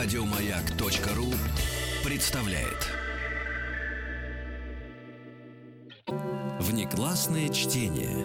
Радиомаяк.ру представляет Внеклассное чтение.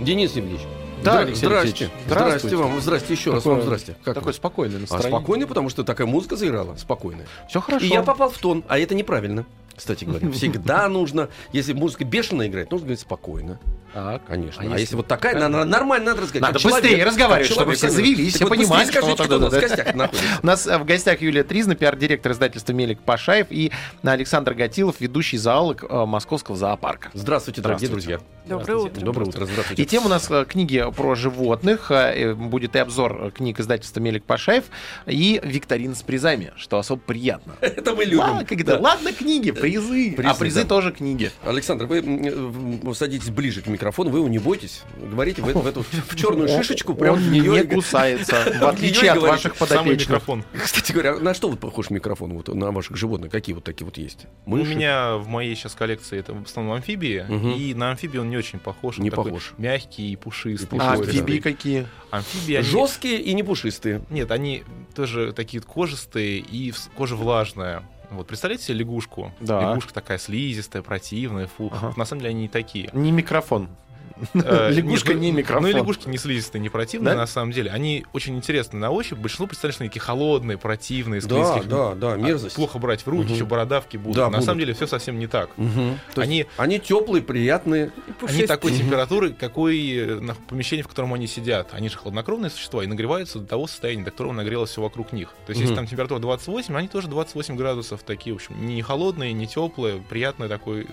Денис Евгеньевич. Да, Алексей здрасте. Алексеевич. Здрасте Здравствуйте. вам. Здрасте еще раз Такое- вам. Здрасте. Как Такое вы? спокойное А настроение. спокойно, потому что такая музыка заиграла. Спокойно. Все хорошо. И я попал в тон, а это неправильно. Кстати говоря, всегда нужно, если музыка бешено играет, нужно говорить спокойно. Так. Конечно. А А, если- если вот такая, на- нормально надо рассказать. Надо человек, быстрее разговаривать, как чтобы человек, все завелись, все понимали, что скажите, кто у нас в гостях находится. У нас э, в гостях Юлия Тризна, пиар-директор издательства «Мелик Пашаев» и Александр Гатилов, ведущий зоолог э, Московского зоопарка. Здравствуйте, дорогие друзья. Доброе утро. Доброе утро, здравствуйте. И тем у нас книги про животных, будет и обзор книг издательства «Мелик Пашаев», и викторина с призами, что особо приятно. Это мы любим. Ладно, когда- Да. ладно, книги, призы, а призы тоже книги. Александр, вы садитесь ближе к микрофону, вы его не бойтесь. Говорите в, эту- в эту в черную шишечку, прям он в неё не и- кусается, в отличие от ваших подопечных. Кстати говоря, на что вот похож микрофон вот, на ваших животных? Какие вот такие вот есть? У Мыши? меня в моей сейчас коллекции это в основном амфибии, Мгм. и на амфибии он не очень похож. Он Не такой похож. Мягкий и пушистый. А амфибии какие? Амфибии, они... Жесткие и не пушистые. Нет, они тоже такие кожистые, и кожа влажная. Вот, представляете себе лягушку? Да. Лягушка такая слизистая, противная, фу. Ага. Вот На самом деле они не такие. Не микрофон. Э, Лягушка не ну- микрофон. Ну и лягушки не слизистые, не противные, на самом деле. Они очень интересны на ощупь. Большинство представляешь, что они такие холодные, противные, Да, склизкие. да, да, мерзость. Плохо брать в руки, еще бородавки будут. На самом деле все совсем не так. Они они теплые, приятные. Они такой температуры, какой э, на помещении, в котором они сидят. Они же хладнокровные существа и нагреваются до того состояния, до которого нагрелось все вокруг них. То есть, если там температура 28, они тоже 28 градусов такие, в общем, не холодные, не теплые, приятный такой.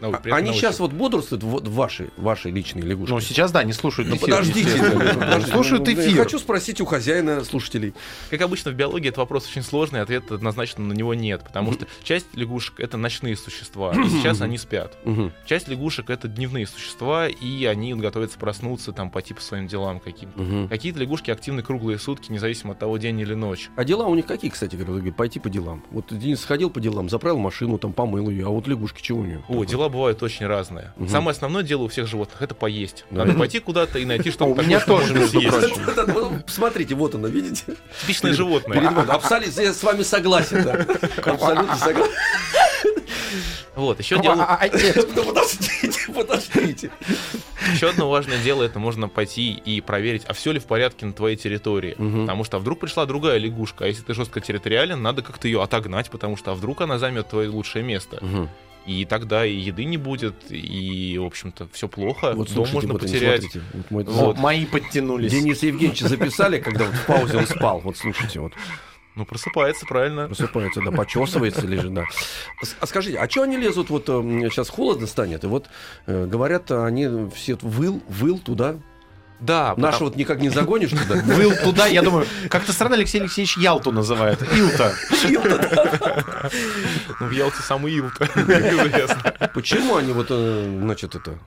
На- А- Они сейчас вот бодрствуют, вот ваши, ваши личные лягушки. Ну, сейчас, да, не слушают Ну, эфир, подождите. Слушают Ну, я эфир. Хочу спросить у хозяина слушателей. Как обычно в биологии, это вопрос очень сложный, ответа однозначно на него нет, потому что часть лягушек это ночные существа, и сейчас они спят. Часть лягушек это дневные существа, и они готовятся проснуться, там, пойти по своим делам каким-то. Какие-то лягушки активны круглые сутки, независимо от того, день или ночь. А дела у них какие, кстати говорите, Пойти по делам. Вот Денис сходил по делам, заправил машину, там помыл ее, а вот лягушки чего у нее? О, дела бывают очень разные. Мгм. Самое основное дело у всех животных это поесть. Да. Надо пойти куда-то и найти А что-то у такое, меня тоже, между съесть. прочим. Вот оно, видите? Типичное животное. вами. Абсолютно, я с вами согласен, да. Абсолютно согласен. Вот, еще, А, дело, а, а, Ну, подождите, подождите. еще одно важное дело, это можно пойти и проверить, а все ли в порядке на твоей территории. Потому что а вдруг пришла другая лягушка, а если ты жестко территориален, надо как-то ее отогнать, потому что а вдруг она займет твое лучшее место. И тогда и еды не будет, и, в общем-то, все плохо. Вот Дом слушайте, можно вот они, потерять. смотрите. Вот мой- О, мои подтянулись. Денис Евгеньевич записали, когда вот в паузе он спал. Вот слушайте, вот Ну, просыпается, правильно. просыпается, да, почесывается лежит, да. А скажите, а что они лезут, вот сейчас холодно станет, и вот э, говорят, они все выл, выл туда. Да, Наш потому- вот никак не загонишь туда. Выл туда, я думаю, как-то странно Алексей Алексеевич Ялту называет. Илта. ну, в Ялте самый известно. Почему они вот, э, значит, это...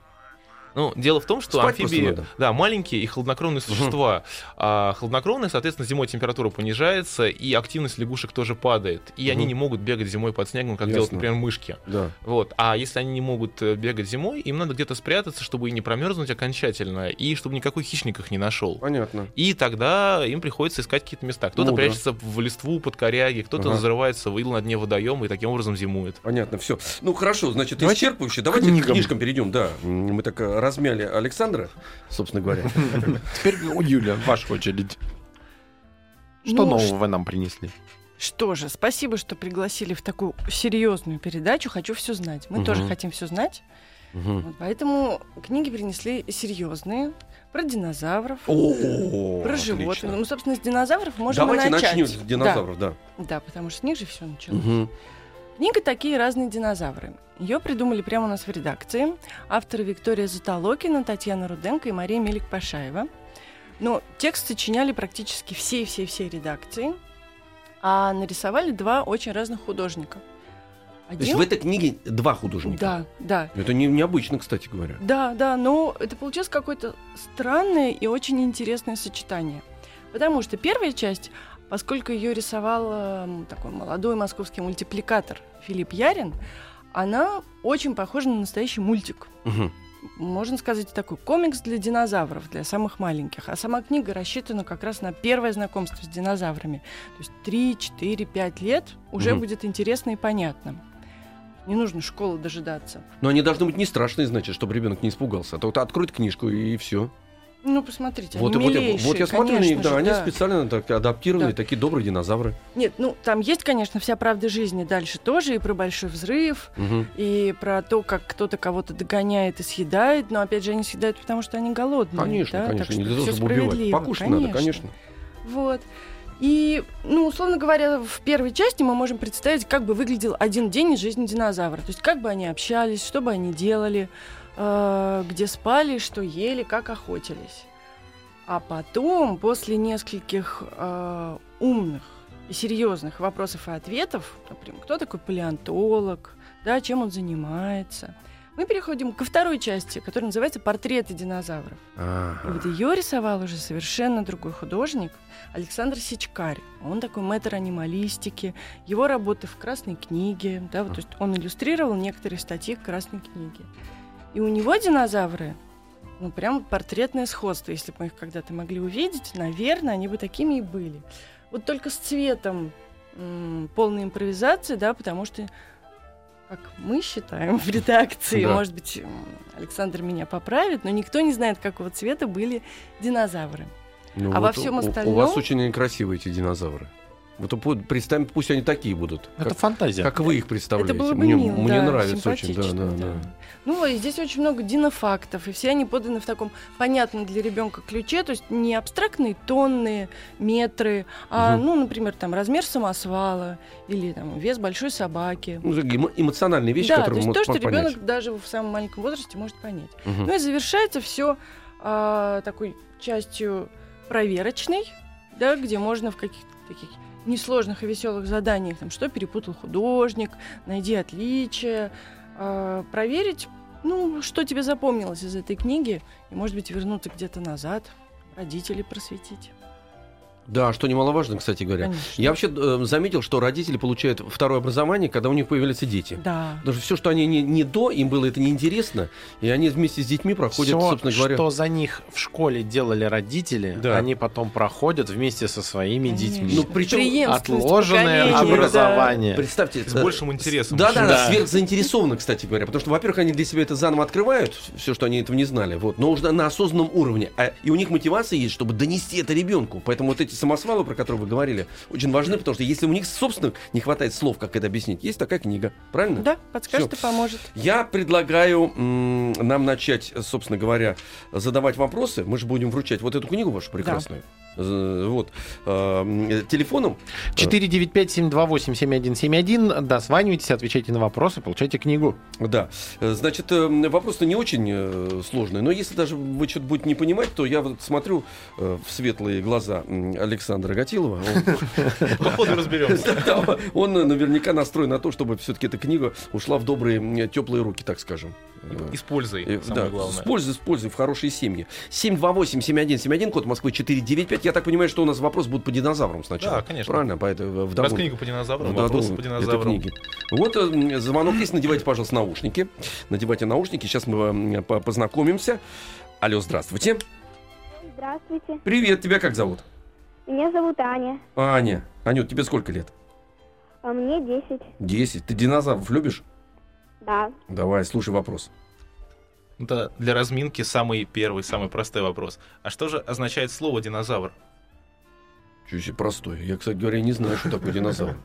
Ну, дело в том, что Спать амфибии, да, маленькие и хладнокровные существа. А хладнокровные, соответственно, зимой температура понижается, и активность лягушек тоже падает. И они Мгм. не могут бегать зимой под снегом, как Ясно. делают, например, мышки. Да. Вот. А если они не могут э, бегать зимой, им надо где-то спрятаться, чтобы и не промерзнуть окончательно, и чтобы никакой хищник их не нашел. Понятно. И тогда им приходится искать какие-то места. Кто-то Мудро. прячется в листву под коряги, кто-то Ага. зарывается в ил на дне водоема и таким образом зимует. Понятно, все. Ну хорошо, значит, исчерпывающе. Давайте к книжкам перейдем. Да, мы так э, размяли Александра, собственно говоря. Теперь, у Юля, ваша очередь. Что Ну, нового вы нам принесли? Что же, спасибо, что пригласили в такую серьезную передачу. Хочу все знать. Мы тоже хотим все знать. Вот поэтому книги принесли серьезные про динозавров, О, про отлично. животных. Ну, собственно, с динозавров можем Давайте и начать. начнем с динозавров, да. Да, да, потому что с них же все началось. Мгм. Книга «Такие разные динозавры». Ее придумали прямо у нас в редакции. Авторы Виктория Затолокина, Татьяна Руденко и Мария Мелик-Пашаева. Но текст сочиняли практически все-все-все редакции, а нарисовали два очень разных художника. То есть в этой книге два художника. Да, да. Это не, необычно, кстати говоря. Да, да, но это получилось какое-то странное и очень интересное сочетание. Потому что первая часть, поскольку ее рисовал м, такой молодой московский мультипликатор Филипп Ярин, она очень похожа на настоящий мультик. Мгм. можно сказать, такой комикс для динозавров, для самых маленьких. А сама книга рассчитана как раз на первое знакомство с динозаврами. То есть 3, 4, 5 лет уже Мгм. будет интересно и понятно. Не нужно школы дожидаться. Но они должны быть не страшные, значит, чтобы ребенок не испугался. А то вот откроет книжку и все. Ну, посмотрите, Вот, они и вот, я- милейшие, вот я смотрю на них, конечно да, же, они да. специально так адаптированные, Да. такие добрые динозавры. Нет, ну, там есть, конечно, вся правда жизни дальше тоже, и про большой взрыв, Мгм. и про то, как кто-то кого-то догоняет и съедает, но, опять же, они съедают, потому что они голодные. Конечно, да, конечно, так не для того, чтобы убивать. Покушать надо, конечно. Вот. И, ну, условно говоря, в первой части мы можем представить, как бы выглядел один день из жизни динозавра. То есть, как бы они общались, что бы они делали, где спали, что ели, как охотились. А потом, после нескольких э, умных и серьезных вопросов и ответов, например, кто такой палеонтолог, да, чем он занимается, мы переходим ко второй части, которая называется «Портреты динозавров». И Ага. вот ее рисовал уже совершенно другой художник, Александр Сичкарь. Он такой мэтр анималистики. Его работы в Красной книге. Да, вот, то есть он иллюстрировал некоторые статьи Красной книге. И у него динозавры, ну, прям портретное сходство. Если бы мы их когда-то могли увидеть, наверное, они бы такими и были. Вот только с цветом м, полной импровизации, да, потому что как мы считаем в редакции, Да. может быть, Александр меня поправит, но никто не знает, какого цвета были динозавры. Ну А во вот всем у- У, остальном- вас очень красивые эти динозавры. Вот представим, пусть они такие будут. Это Как, фантазия. как вы их представляете? Это было бы мне мило, мне да, нравится очень, да, да, да. Ну, и здесь очень много динофактов, и все они поданы в таком понятном для ребенка ключе, то есть не абстрактные тонны, метры, а, Мгм. ну, например, там размер самосвала или там вес большой собаки. Ну, эмо- эмоциональные вещи, да, то которые есть мы то, что понять. ребенок даже в самом маленьком возрасте может понять. Мгм. Ну и завершается все такой частью проверочной, да, где можно в каких-то таких несложных и веселых заданиях, там, что перепутал художник, найди отличия, а, проверить, ну, что тебе запомнилось из этой книги, и, может быть, вернуться где-то назад, родителей просветить. Да, что немаловажно, кстати говоря. Конечно. Я вообще э, заметил, что родители получают второе образование, когда у них появляются дети. Да. Потому что все, что они не, не до, им было это неинтересно, и они вместе с детьми проходят, Всё, собственно говоря. что за них в школе делали родители, Да. они потом проходят вместе со своими Конечно. детьми. Ну, причем Отложенное поколений, да. образование. Представьте, С большим интересом. Да, да, да, Да. сверхзаинтересованно, кстати говоря. Потому что, во-первых, они для себя это заново открывают, все, что они этого не знали, вот, но уже на осознанном уровне. А, и у них мотивация есть, чтобы донести это ребенку. Поэтому вот эти самосвалы, про которые вы говорили, очень важны, потому что если у них, собственно, не хватает слов, как это объяснить, есть такая книга, правильно? Да, подскажет и поможет. Я предлагаю нам начать, собственно говоря, задавать вопросы. Мы же будем вручать вот эту книгу вашу прекрасную. Э, Вот. Э, Телефоном 495-728-7171. Дозванивайтесь, отвечайте на вопросы, получайте книгу. Да. Значит, э, вопрос-то не очень э, сложный, но если даже вы что-то будете не понимать, то я вот смотрю э, в светлые глаза Александра Гатилова. Он- По ходу разберемся. Он наверняка настроен на то, чтобы все-таки эта книга ушла в добрые, теплые руки, так скажем. И с пользой, э, самое главное. пользой, с пользой, в хорошие семьи. 728-7171, код Москвы 495. Я так понимаю, что у нас вопрос будет по динозаврам сначала. Да, конечно. Правильно? Поэтому, в Раз книгу по динозаврам, да, вопросы ну, по это динозаврам. книги. Вот э, звонок есть, надевайте, пожалуйста, наушники. Надевайте наушники, сейчас мы по- познакомимся. Алло, здравствуйте. Здравствуйте. Привет, тебя как зовут? Меня зовут Аня. Аня. Анют, тебе сколько лет? А мне 10. Десять. Ты динозавров любишь? Да. Давай, слушай вопрос. Это для разминки самый первый, самый простой вопрос. А что же означает слово динозавр? Чуть себе простой. Я, кстати говоря, не знаю, что такое динозавр.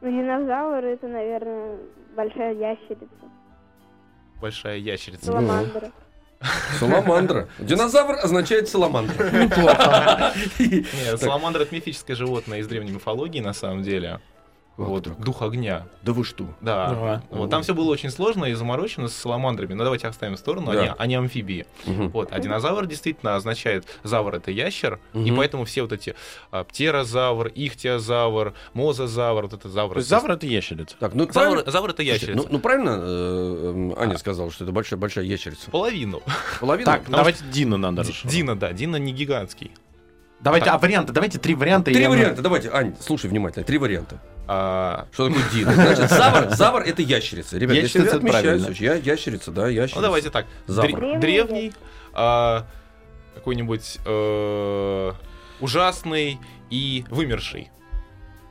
Ну, динозавр это, наверное, большая ящерица. Большая ящерица. Саламандра. Саламандра. Динозавр означает саламандра. Нет, саламандра это мифическое животное из древней мифологии, на самом деле. Вот так. дух огня. Да вы что? Да. Ага. Вот, там все было очень сложно и заморочено с саламандрами. Но давайте оставим в сторону, Да. они, они амфибии. Мгм. Вот, а динозавр действительно означает завр это ящер, и Мгм. поэтому все вот эти а, птерозавр, ихтиозавр, мозазавр, вот это завр. То есть завр это ящерица. Так, ну Завр, правильно- завр это Слушайте, ящерица. Ну, ну, правильно э, э, Аня сказала, что это большая, большая ящерица? Половину. Половина? Так, потому давайте Дина надо. Дина, да, Дина не гигантский. Давайте, Так. а варианты, давайте три варианта. и Три я- варианта, давайте, Ань, слушай внимательно, три варианта. А, Что такое дин? Значит, завар, завар это ящерица. Ребят, Ящерица это правильно. я, ящерица, да, ящерица. ну давайте так. Завр. Дре- Древний Древний, а, какой-нибудь э, ужасный и вымерший.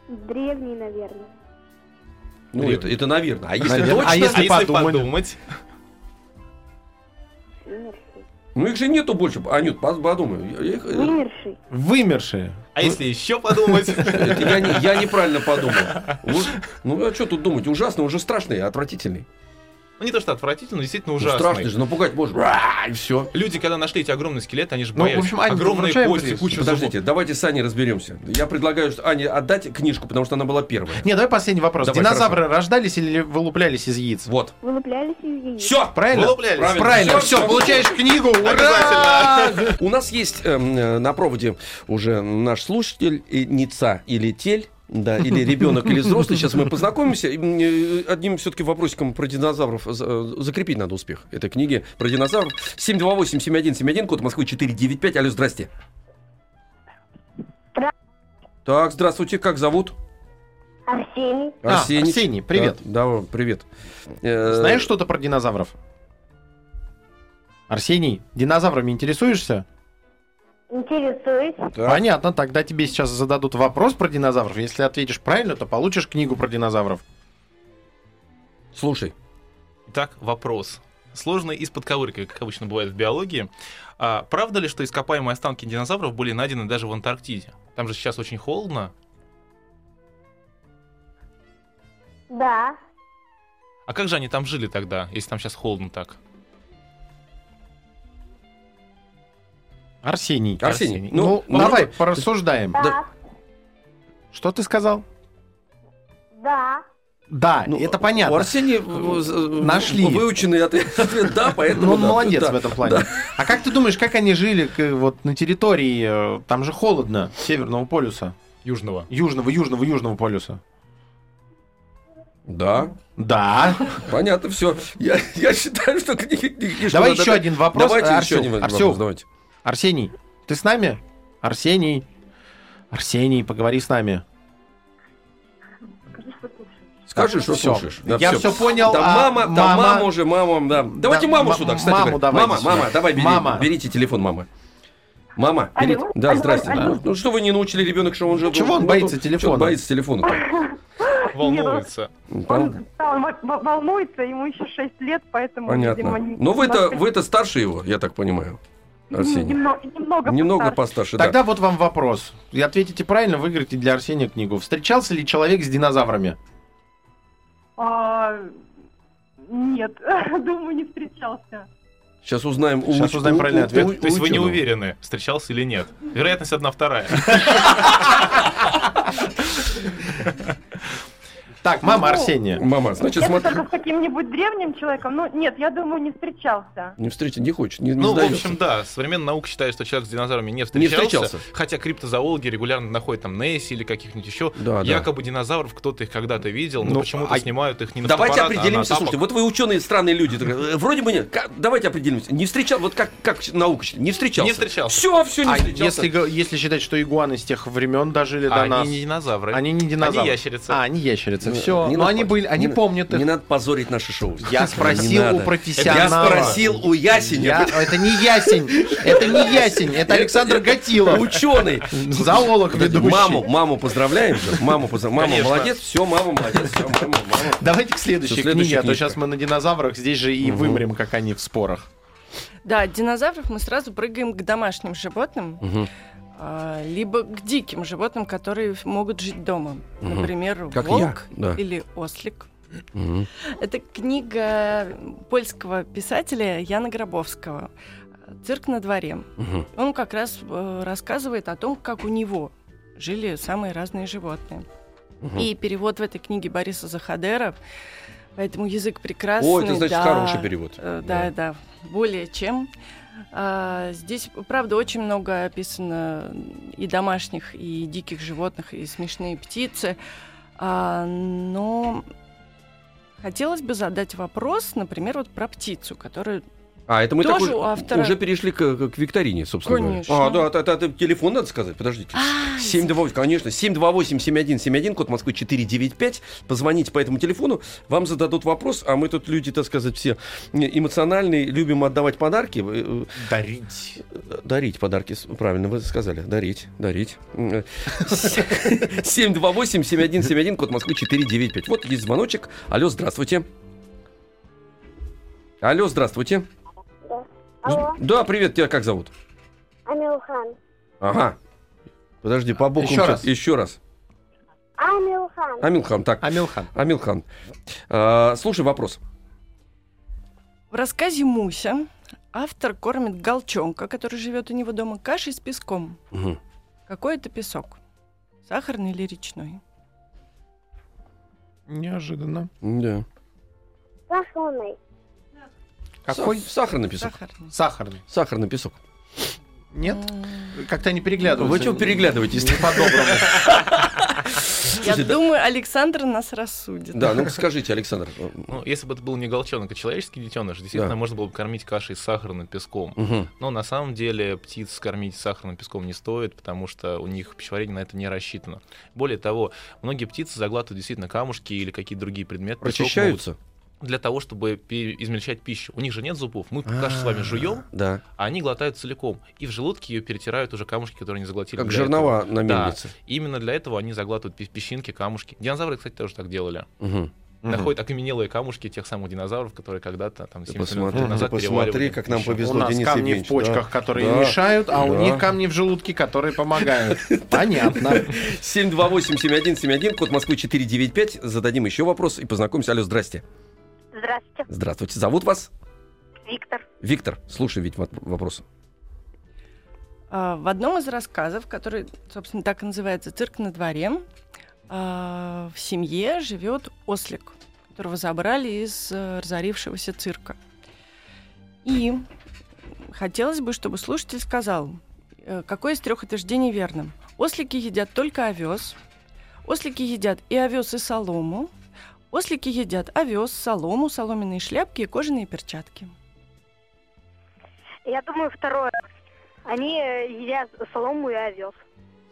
Древний, наверное. Ну, это, это наверное. А если Наверное. точно, А если а если подумать? подумать? Ну их же нету больше. Анют, подумай. Я- их- э, Вымерший. Вымершие. А если еще подумать? я, не- я неправильно подумал. Ну, а что тут думать? Ужасный, уже страшный, отвратительный. Ну не то, что отвратительно, но действительно Ну, страшный ужасный. же, напугать можно. Ра, И все. Люди, когда нашли эти огромные скелеты, они же Ну, в боялись. общем, Ань, Огромные вручаем кости, приз. куча Подождите, зубов. давайте с Аней разберемся. Я предлагаю что Ане отдать книжку, потому что она была первая. Не, давай последний вопрос. Давай, Динозавры рождались или вылуплялись из яиц? Вот. Вылуплялись из яиц. Все, Правильно? Вылуплялись. Правильно. Правильно, Всё, все, получаешь книгу. Ура! У нас есть эм, э, на проводе уже наш слушатель, и Ница или Тель. Да, или ребенок, или взрослый. Сейчас мы познакомимся. Э, Одним все-таки вопросиком про динозавров за- э, закрепить надо успех этой книги про динозавров. 728-7171, код Москвы 495. Алло, здрасте. Здра- Так, здравствуйте, как зовут? Арсений. А, Арсений. Арсений, привет. Да, да, привет. Э, Знаешь что-то про динозавров? Арсений, динозаврами интересуешься? Интересуюсь. так. Понятно, тогда тебе сейчас зададут вопрос про динозавров. Если ответишь правильно, то получишь книгу про динозавров. Слушай, Итак, вопрос. Сложный из подковырки, как обычно бывает в биологии. А правда ли, что ископаемые останки динозавров были найдены даже в Антарктиде? Там же сейчас очень холодно. Да. А как же они там жили тогда, если там сейчас холодно так? Арсений. Арсений, Арсений. Ну, ну, давай, ну, порассуждаем. Да. Что ты сказал? Да. Да, ну, это У понятно. Арсения э, э, Нашли. выученный ответ, ответ да, поэтому Ну, он да, молодец да. в этом плане. А как ты думаешь, как они жили вот на территории, э, там же холодно, Северного полюса, Южного. Южного, Южного, Южного полюса? Да, Да. понятно, все. Я, я считаю, что книги... Давай еще один вопрос. Давайте еще один вопрос, давайте. Арсений, ты с нами? Арсений. Арсений, поговори с нами. Скажи, что Всё. слушаешь. Да, Я всё. все понял. Там а мама, там мама уже, мама, да. Давайте Да, маму ма- сюда, кстати. маму говоря. давайте мама, сюда. мама, давай, бери, Мама. берите телефон, мама. Мама, берите. Алло, Да, алло, здрасте. алло. Ну, Ну что вы не научили ребенок, что он же... Чего он ну, боится ну, телефона? чего он боится телефона Волнуется. Понятно. Да, он во- волнуется, ему еще 6 лет, поэтому, Понятно. видимо, Но вы-то, немножко- вы-то старше его, я так понимаю, Арсений. Немного, немного, Немного постарше. постарше, да. Тогда вот вам вопрос. И ответите правильно, выиграете для Арсения книгу. Встречался ли человек с динозаврами? А, нет, думаю, не встречался. Сейчас узнаем у Сейчас узнаем у- правильный у- ответ. у- То есть вы не уверены, встречался или нет. Вероятность одна вторая. Так, мама Ну, Арсения. Мама, значит, Это смотри. только с каким-нибудь древним человеком? Ну, нет, я думаю, не встречался. Не встретить не хочет, не, не Ну, в сдается. общем, да, современная наука считает, что человек с динозаврами не Не встречался. встречался. Хотя криптозоологи регулярно находят там Несси или каких-нибудь еще. Да, да. Якобы динозавров кто-то их когда-то видел, но Ну, почему-то а- снимают их не на Давайте а на определимся, тапок. слушайте, вот вы ученые странные люди, э, вроде бы нет, давайте определимся, не встречал, вот как, как наука считает, не встречался. Не встречался. Все, все не А встречался. если, если считать, что игуаны с тех времен дожили до А нас, они не динозавры. они не динозавры. Они ящерицы. А, они ящерицы. Не- Все. не Но надо они были, они не- помнят их. Не надо позорить наше шоу. Я спросил у профессионала. Я спросил у Ясеня. Я- Это не ясень. Это не ясень. Это Александр Гатилов. Ученый. Зоолог ведущий. Маму, маму поздравляем же. Маму поздравляем. Мама молодец, все, мама молодец, все, мама, мама. Давайте к следующей книге, а то сейчас мы на динозаврах здесь же и вымрем, как они в спорах. Да, от динозавров мы сразу прыгаем к домашним животным, Мгм. А, либо к диким животным, которые могут жить дома. Мгм. Например, Как волк я, да. или ослик. Мгм. Это книга польского писателя Яна Гробовского «Цирк на дворе». Мгм. Он как раз э, рассказывает о том, как у него жили самые разные животные. Мгм. И перевод в этой книге Бориса Захадера, поэтому язык прекрасный. О, это значит да, хороший перевод. э, Да, да, более чем. А, здесь, правда, очень много описано и домашних, и диких животных, и смешные птицы. А, но хотелось бы задать вопрос, например, вот про птицу, которая А, это мы так Тоже уже, у автора. уже перешли к, к викторине, собственно Конечно. говоря. А, да, это, это телефон надо сказать, подождите. А, 728, конечно, 728-7171, код Москвы 495. Позвоните по этому телефону, вам зададут вопрос, а мы тут люди, так сказать, все эмоциональные, любим отдавать подарки. Э, Дарить. Дарить подарки, правильно вы сказали. Дарить, дарить. М, э, 728-7171, код Москвы 495. Вот есть звоночек. Алло, здравствуйте. Алло, здравствуйте. Да. Алло, Да, привет, тебя как зовут? Амилхан. Ага. Подожди, по бокам. Еще раз. Еще раз. Амилхан. Амилхан, так. Амилхан. Амилхан. А, слушай, вопрос. В рассказе Муся автор кормит галчонка, который живет у него дома, кашей с песком. Мгм. Какой это песок? Сахарный или речной? Неожиданно. Да. Сахарный. Какой? Са- сахарный песок. Сахарный. Сахарный. Сахарный песок. Нет? Как-то они переглядываются. Вы чего переглядываетесь? Не по-доброму. Я да- думаю, Александр нас рассудит. Да, ну скажите, Александр. Ну, если бы это был не голчонок, а человеческий детеныш, действительно Да. можно было бы кормить кашей с сахарным песком. Но на самом деле птиц кормить сахарным песком не стоит, потому что у них пищеварение на это не рассчитано. Более того, многие птицы заглатывают действительно камушки или какие-то другие предметы. Прочищаются? могут Для того, чтобы измельчать пищу. У них же нет зубов. Мы кашу с вами жуем, Да. а они глотают целиком. И в желудке ее перетирают уже камушки, которые они заглотили. Как жернова на Да. мельнице. этого. Именно для этого они заглатывают песчинки, камушки. Динозавры, кстати, тоже так делали. Мгм. Находят окаменелые камушки тех самых динозавров, которые когда-то там Ты 70 миллионов посмотри, лет ты назад посмотри, как нам повезло, У нас Денис камни в Евгеньевич, почках, да. которые Да. мешают, а у Да. них камни в желудке, которые помогают. Понятно. 728-7171, код Москвы 495. Зададим еще вопрос и познакомимся. Алло, здрасте. Здравствуйте, Здравствуйте. Зовут вас? Виктор. Виктор. Слушай, ведь вопрос. А, В одном из рассказов, который, собственно, так и называется «Цирк на дворе», а, в семье живет ослик, которого забрали из э, разорившегося цирка. И хотелось бы, чтобы слушатель сказал, э, какое из трех утверждений верно. Ослики едят только овес, ослики едят и овес, и солому, ослики едят овес, солому, соломенные шляпки и кожаные перчатки. Я думаю, второе. Они э, едят солому и овес.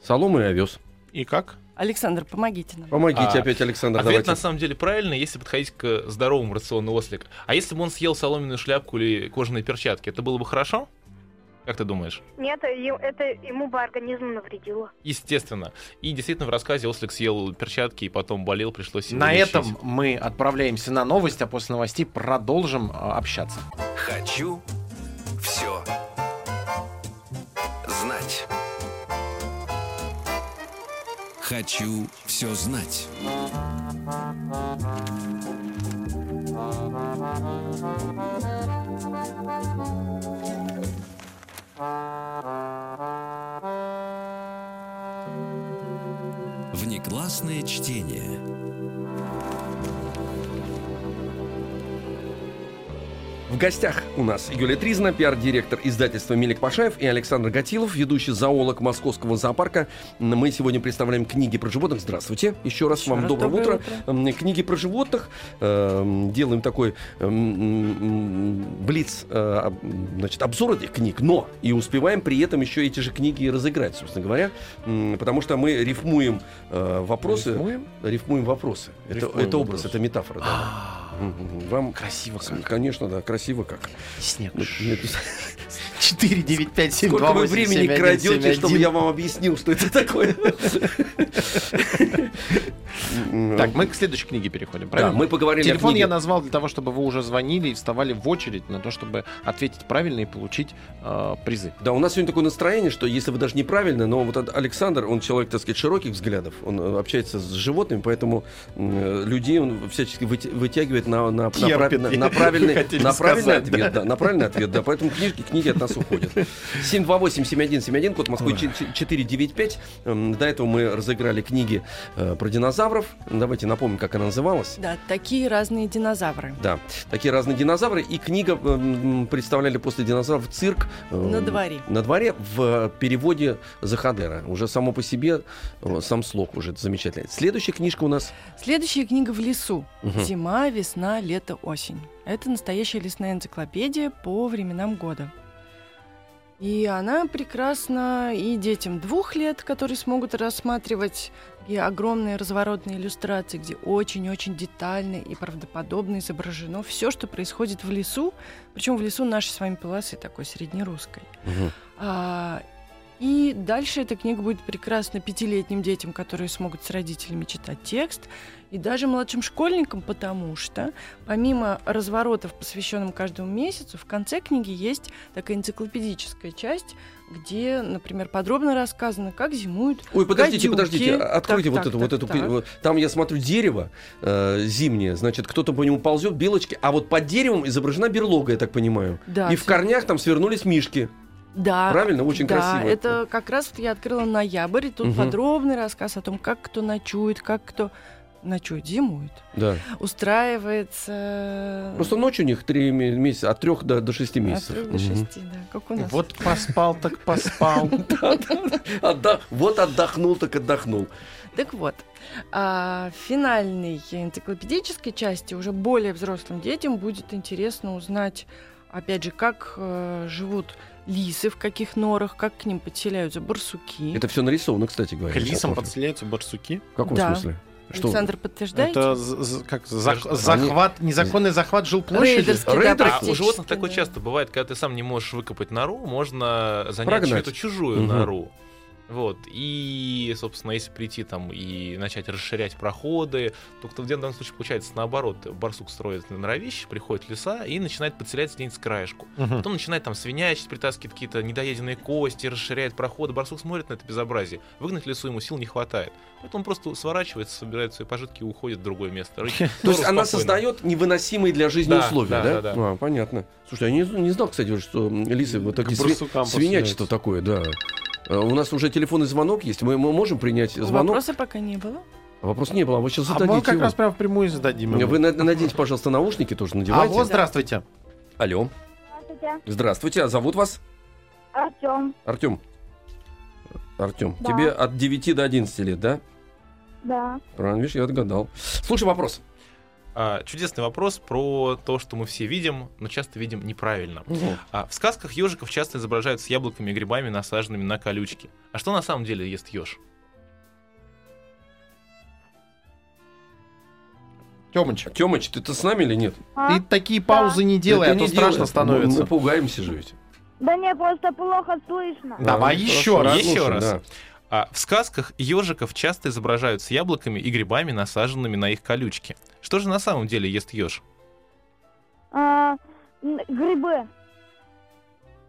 Солома и овес. И как? Александр, помогите нам. Помогите А, опять, Александр, Ответ давайте. на самом деле правильный, если подходить к здоровому рациону ослика. А если бы он съел соломенную шляпку или кожаные перчатки, это было бы хорошо? Как ты думаешь? Нет, е- это ему бы организм навредило. Естественно. И действительно в рассказе ослик съел перчатки и потом болел, пришлось его На лечить. этом мы отправляемся на новость, а после новостей продолжим а, общаться. Хочу все знать. Хочу все знать. Внеклассное чтение. В гостях у нас Юлия Тризна, пиар-директор издательства Мелик Пашаев и Александр Гатилов, ведущий зоолог Московского зоопарка. Мы сегодня представляем книги про животных. Здравствуйте. Еще раз Еще вам раз доброе, доброе утро. утро. Книги про животных. Эм, Делаем такой эм, блиц э, значит, обзор этих книг, но и успеваем при этом еще эти же книги разыграть, собственно говоря. Потому что мы рифмуем э, вопросы. Рифмуем? Рифмуем вопросы. Это, Рифмуем это образ, вопросы. это метафора. да. А. Вам Красиво как. Конечно, да, красиво как. Снег. Ну, нет, 4, 9, 5, 7, Сколько 2, вы 8, времени 7, 1, крадете, 7, чтобы я вам объяснил, что это такое? Так, мы к следующей книге переходим, Да, правильно? мы поговорили Телефон я назвал для того, чтобы вы уже звонили и вставали в очередь на то, чтобы ответить правильно и получить э, призы. Да, у нас сегодня такое настроение, что если вы даже неправильно, но вот от- Александр, он человек, так сказать, широких взглядов, он э, общается с животными, поэтому м, людей он всячески вытягивает на, на, на Терпит, на- на вы правильный, на правильный сказать, ответ, да. да, на правильный ответ, да. Поэтому книжки, книги это нас уходит. 728-7171, код Москвы 495. Эм, До этого мы разыграли книги э, про динозавров. Давайте напомним, как она называлась. Да, такие разные динозавры. Да, такие разные динозавры. И книга эм, представляли после динозавров цирк. эм, На дворе. На дворе в переводе Захадера. Уже само по себе, э, сам слог уже замечательный. Следующая книжка у нас. Следующая книга в лесу. Мгм. Зима, весна, лето, осень. Это настоящая лесная энциклопедия по временам года. И она прекрасна и детям двух лет, которые смогут рассматривать и огромные разворотные иллюстрации, где очень-очень детально и правдоподобно изображено все, что происходит в лесу, причем в лесу нашей с вами полосы такой среднерусской. Мгм. А, и дальше эта книга будет прекрасна пятилетним детям, которые смогут с родителями читать текст, и даже младшим школьникам, потому что помимо разворотов, посвященным каждому месяцу, в конце книги есть такая энциклопедическая часть, где, например, подробно рассказано, как зимуют Ой, подождите, гадюки. подождите, откройте Так, вот так, эту, вот так, эту. так. вот Там я смотрю дерево э, зимнее, значит, кто-то по нему ползет, белочки, а вот под деревом изображена берлога, я так понимаю. Да, И в корнях там свернулись мишки. Да, Правильно? Очень да, красиво. это как раз вот я открыла ноябрь, и тут Мгм. подробный рассказ о том, как кто ночует, как кто ночует, зимует, Да. устраивается... Просто ночь у них три ме- месяца, от трех до, до шести От месяцев. трех до шести, да, как у нас. Вот поспал, так поспал. Вот отдохнул, так отдохнул. Так вот, а, в финальной энциклопедической части уже более взрослым детям будет интересно узнать, опять же, как э, живут лисы, в каких норах, как к ним подселяются барсуки. Это все нарисовано, кстати говоря. К лисам подселяются барсуки. В каком Да. смысле? Что? Александр, подтверждаете? Это как зах- Они- захват, незаконный захват жилплощади. Рейдерский, да, Рейдерский. А у животных такое да. часто бывает, когда ты сам не можешь выкопать нору, можно занять чью-то чужую Мгм. нору. Вот. И, собственно, если прийти там и начать расширять проходы, то в данном случае получается наоборот. Барсук строит норовище, приходит леса и начинает подселяться где-нибудь с краешку. Мгм. Потом начинает там свинячить, притаскивает какие-то недоеденные кости, расширяет проходы. Барсук смотрит на это безобразие. Выгнать лесу ему сил не хватает. Поэтому он просто сворачивается, собирает свои пожитки и уходит в другое место. То есть нору она создает невыносимые для жизни условия, да? да. А, понятно. Слушай, я не, знал, кстати, что лисы вот такие свинячество такое, да. А, У нас уже телефонный звонок есть. Мы, мы можем принять звонок. Вопроса пока не было. Вопрос не было, а вы сейчас А мы зададите как его. раз прямо впрямую зададим. ему. Вы на- наденьте, пожалуйста, наушники тоже А надевайте. вот здравствуйте. Алло. Здравствуйте, Здравствуйте, а зовут вас? Артем. Артем. Артем, Да. тебе от 9 до 11 лет, да? Да. Правильно, видишь, я отгадал. Слушай вопрос. А, чудесный вопрос про то, что мы все видим, но часто видим неправильно. А, в сказках ежиков часто изображают с яблоками и грибами, насаженными на колючки. А что на самом деле ест еж? Тёмыч, Тёмыч, ты-то с нами или нет? А? ты такие паузы не делай, Это а то не страшно делай. становится. Мы, мы пугаемся же ведь. Да не, просто плохо слышно. Давай ну, еще раз. Еще раз. да. А, в сказках ежиков часто изображают с яблоками и грибами, насаженными на их колючки. Что же на самом деле ест еж? А, грибы.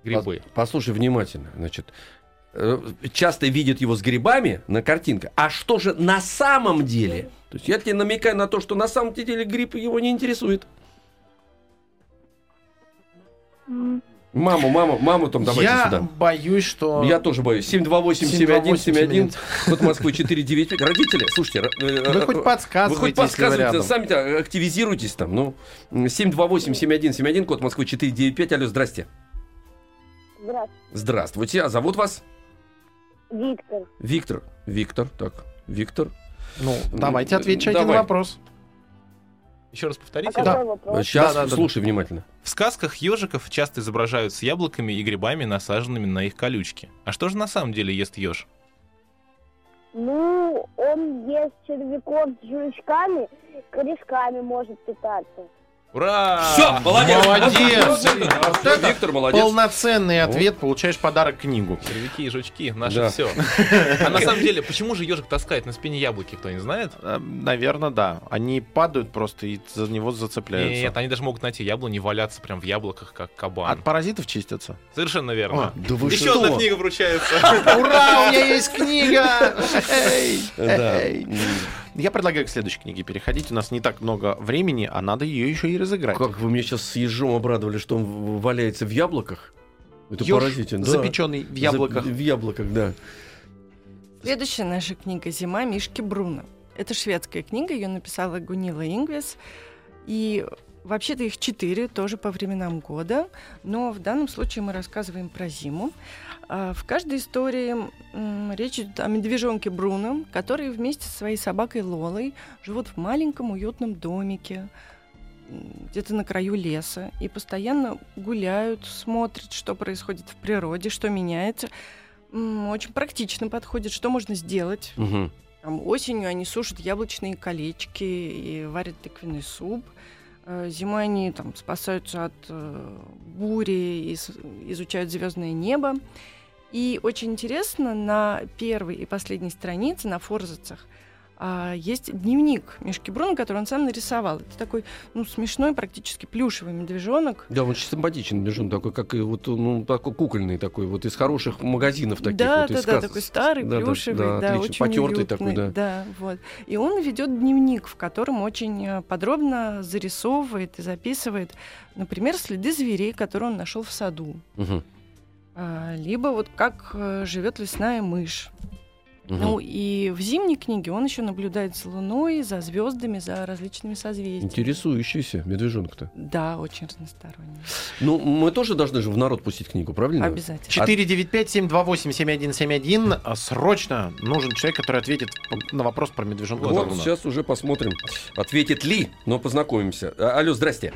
Грибы. Послушай внимательно. Значит, э, часто видят его с грибами на картинках. А что же на самом деле? То есть я тебе намекаю на то, что на самом деле гриб его не интересует. Маму, маму, маму там давайте Я сюда. боюсь, что... Я тоже боюсь. 728-7171, код Москвы 495. Родители, слушайте, э, Вы э, хоть вы подсказывайте, хоть вы подсказывайте, рядом. сами активизируйтесь там. Ну, 728-7171, код Москвы 495. Алло, здрасте. Здравствуйте, Здравствуйте. А зовут вас? Виктор. Виктор. Виктор, так. Виктор. Ну, давайте отвечайте Давай. на вопрос. Еще раз А повторите. какой Да. вопрос? Сейчас да, да. слушай внимательно. В сказках ежиков часто изображают с яблоками и грибами, насаженными на их колючки. А что же на самом деле ест еж? Ну, он ест червяков с жучками, корешками может питаться. Ура! Все, молодец. Молодец. Вот это Виктор молодец. Полноценный ответ, получаешь подарок книгу. Червяки и жучки, наше Да. все. А на самом деле, почему же ежик таскает на спине яблоки, кто не знает? Наверное, да. Они падают просто и за него зацепляются. Нет, они даже могут найти яблони, валяться прям в яблоках, как кабан. От паразитов чистятся. Совершенно верно. А, Да вы Еще что? одна книга вручается. Ура, у меня есть книга! Эй, Да. эй. Я предлагаю к следующей книге переходить. У нас не так много времени, а надо ее еще и разыграть. Как вы мне сейчас с ежом обрадовали, что он валяется в яблоках. Это Ёж, поразительно. да. запеченный в яблоках. За- В яблоках, да. Следующая наша книга «Зима» Мишки Бруно. Это шведская книга, ее написала Гунила Ингвис. И вообще-то их четыре, тоже по временам года. Но в данном случае мы рассказываем про зиму. А В каждой истории речь идет о медвежонке Бруно, который вместе со своей собакой Лолой живут в маленьком уютном домике где-то на краю леса и постоянно гуляют, смотрят, что происходит в природе, что меняется. Очень практично подходит, что можно сделать. Мгм. Там, осенью они сушат яблочные колечки и варят тыквенный суп. Э, Зимой они там, спасаются от э, бури и изучают звездное небо. И очень интересно, на первой и последней странице, на форзацах, а, есть дневник Мишки Бруно, который он сам нарисовал. Это такой ну, смешной, практически плюшевый медвежонок. Да, он очень симпатичный между такой, как и вот, ну, такой кукольный такой, вот из хороших магазинов таких. да, вот, да, да, такой старый, да, да, плюшевый, да, да, отлично, очень потертый уютный, такой, да. да, вот. И он ведет дневник, в котором очень э, подробно зарисовывает и записывает, например, следы зверей, которые он нашел в саду, А, либо вот как э, живет лесная мышь. Мгм. Ну и в зимней книге он еще наблюдает за луной, за звездами, за различными созвездиями. Интересующийся медвежонок-то. Да, очень разносторонний. Ну, мы тоже должны же в народ пустить книгу, правильно? Обязательно. 495-728-7171. А Срочно нужен человек, который ответит на вопрос про медвежонка Вот, сейчас уже посмотрим, ответит ли, но познакомимся. А, алло, здрасте.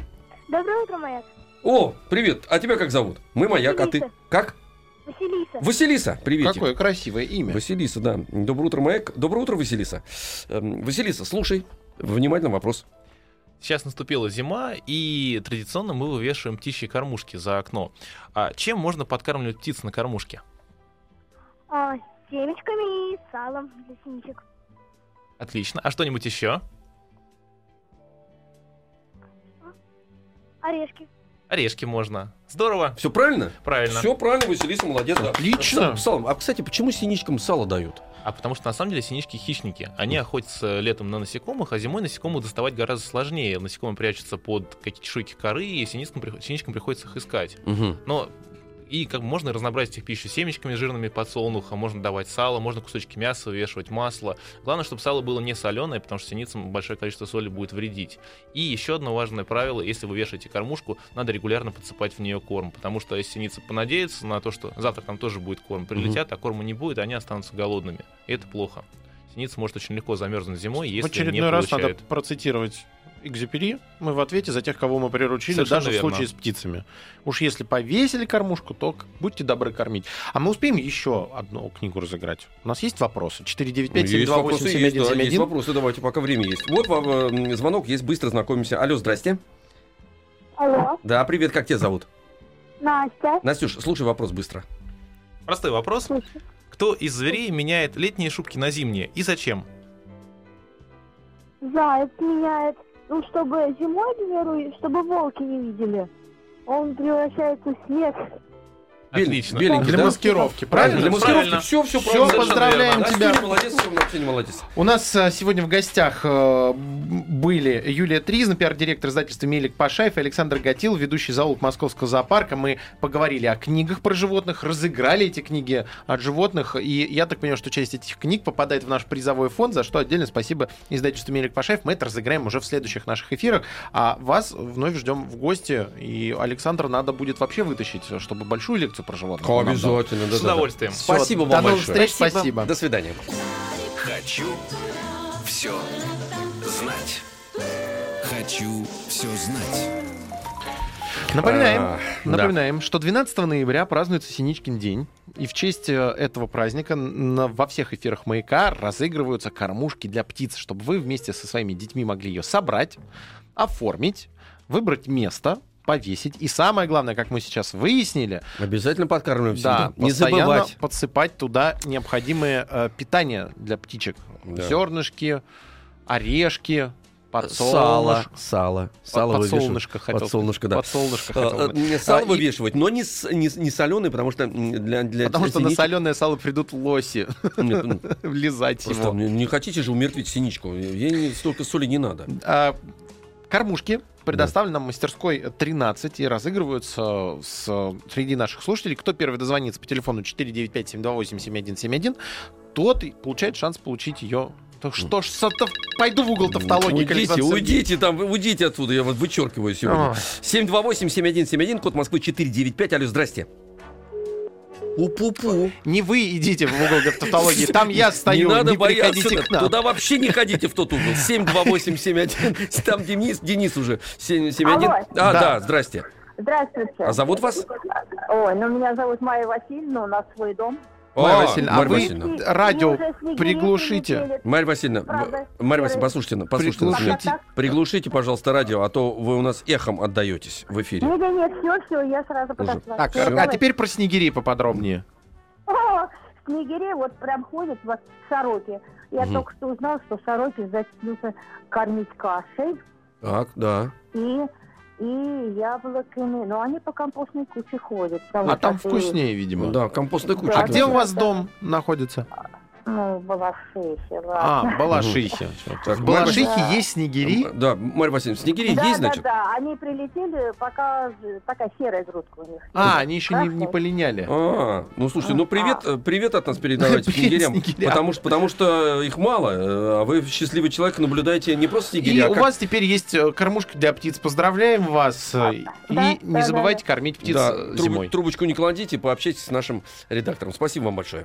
Доброе утро, Маяк. О, привет, а тебя как зовут? Мы Маяк, а ты? Как? Василиса. Василиса, привет. Какое красивое имя. Василиса, да. Доброе утро, Маяк. Доброе утро, Василиса. Эм, Василиса, слушай, внимательно вопрос. Сейчас наступила зима, и традиционно мы вывешиваем птичьи кормушки за окно. А чем можно подкармливать птиц на кормушке? А, семечками и салом для синичек. Отлично. А что-нибудь еще? Орешки. Орешки можно. Здорово. Все правильно? Правильно. Все правильно, Василиса, молодец. да. Отлично. Салом. А, кстати, почему синичкам сало дают? А потому что на самом деле синички хищники. Они охотятся летом на насекомых, а зимой насекомых доставать гораздо сложнее. Насекомые прячутся под какие-то чешуйки коры, и синичкам, синичкам приходится их искать. Мгм. Но и как можно разнообразить их пищу семечками жирными подсолнуха, можно давать сало, можно кусочки мяса вывешивать, масло. Главное, чтобы сало было не соленое, потому что синицам большое количество соли будет вредить. И еще одно важное правило, если вы вешаете кормушку, надо регулярно подсыпать в нее корм, потому что если синицы понадеются на то, что завтра там тоже будет корм, прилетят, а корма не будет, они останутся голодными. И это плохо. Синица может очень легко замерзнуть зимой, В если очередной не раз получает. надо процитировать Экзюпери. Мы в ответе за тех, кого мы приручили, Совершенно даже в верно. случае с птицами. Уж если повесили кормушку, то будьте добры кормить. А мы успеем еще одну книгу разыграть? У нас есть вопросы? 495 Есть вопросы, есть, да, есть 728 вопросы, давайте, пока время есть. Вот вам э, звонок, есть, быстро знакомимся. Алло, здрасте. Алло, Да, привет, как тебя зовут? Настя. Настюш, слушай вопрос быстро. Простой вопрос. Слушай. Кто из зверей меняет летние шубки на зимние и зачем? Заяц меняет. Ну, чтобы зимой, к примеру, чтобы волки не видели. Он превращается в снег. Отлично. беленький, Для да? маскировки, Правильно, для маскировки. Правильно. Все, все Всё, правильно. поздравляем Настюня тебя. молодец, всё, Настюня молодец. У нас а, сегодня в гостях э, были Юлия Тризна, пиар-директор издательства Мелик Пашаев и Александр Гатил, ведущий зоолог Московского зоопарка. Мы поговорили о книгах про животных, разыграли эти книги от животных. И я так понимаю, что часть этих книг попадает в наш призовой фонд, за что отдельно спасибо издательству Мелик Пашаев. Мы это разыграем уже в следующих наших эфирах. А вас вновь ждем в гости. И Александра надо будет вообще вытащить, чтобы большую лекцию про животных. дал. Обязательно, да, С да, да. удовольствием. Спасибо До вам новых большое. встреч, Спасибо. спасибо. До свидания. Хочу все знать. Хочу все знать. Напоминаем, А, да. напоминаем, что 12 ноября празднуется Синичкин день. И в честь э, этого праздника на- во всех эфирах «Маяка» разыгрываются кормушки для птиц, чтобы вы вместе со своими детьми могли ее собрать, оформить, выбрать место, повесить. И самое главное, как мы сейчас выяснили, Обязательно подкармливаем да, всегда. Не постоянно забывать. подсыпать туда необходимое э, питание для птичек. Да. Зернышки, орешки, Сало. подсолнуш... Сало. Сало вывешивать. Подсолнышко хотел Подсолнышко, да. Подсолнышко А, хотел а, бы. не Сало А, и- вывешивать, но не, не, не соленый, потому что для, для Потому что на синичек- соленое сало придут лоси ну, влезать его. не, не хотите же умертвить синичку. Ей не- столько соли не надо. А, кормушки предоставлен нам мастерской 13 и разыгрываются с, среди наших слушателей. Кто первый дозвонится по телефону 495-728-7171, тот получает шанс получить ее. Так что ж, то- пойду в угол тавтологии. Уйдите, уйдите там, уйдите отсюда, я вас вычеркиваю сегодня. Ой. 728-7171, код Москвы 495. Алло, здрасте. Упу-пу. Не вы идите в угол тавтологии, там я стою, не надо приходите бояться. к нам. Туда вообще не ходите в тот угол. 72871. Там Денис, Денис уже. 771. Алло. А, Да. да, здрасте. Здравствуйте. А зовут вас? Ой, ну меня зовут Майя Васильевна, у нас свой дом. Марья А, Васильевна, а Марья вы Васильевна. И- радио приглушите. Марья Васильевна, в- Марья Васильевна, послушайте, послушайте нас. Приглушите. Так, Приглушите, пожалуйста, радио, а то вы у нас эхом отдаетесь в эфире. Нет, нет, нет, все, все, я сразу подошла. Так, Всё, а теперь про снегири поподробнее. О, снегири вот прям ходят вот сороки. Я Мгм. только что узнал, что сороки зачнутся кормить кашей Так, да. и, и яблоками. Но они по компостной куче ходят. потому А там что вкуснее, видимо. Да, компостная куча. А Да, где да. у вас да. дом находится? Ну, Балашихе, А, ладно. в Балашихе. Так, В Балашихе Да. есть снегири? Да, Марья Васильевна, снегири да, есть, да, значит? да, они прилетели, пока такая серая грудка у них. А, они еще не, не полиняли. А, ну слушайте, ну привет, э, привет от нас передавайте снегирям, потому что, потому что их мало, э, а вы счастливый человек наблюдаете не просто И снегиря, а у вас теперь есть э, кормушка для птиц. Поздравляем вас. э, И да, не да, забывайте кормить птиц Да, э, зимой. трубочку не кладите, пообщайтесь с нашим редактором. Спасибо вам большое.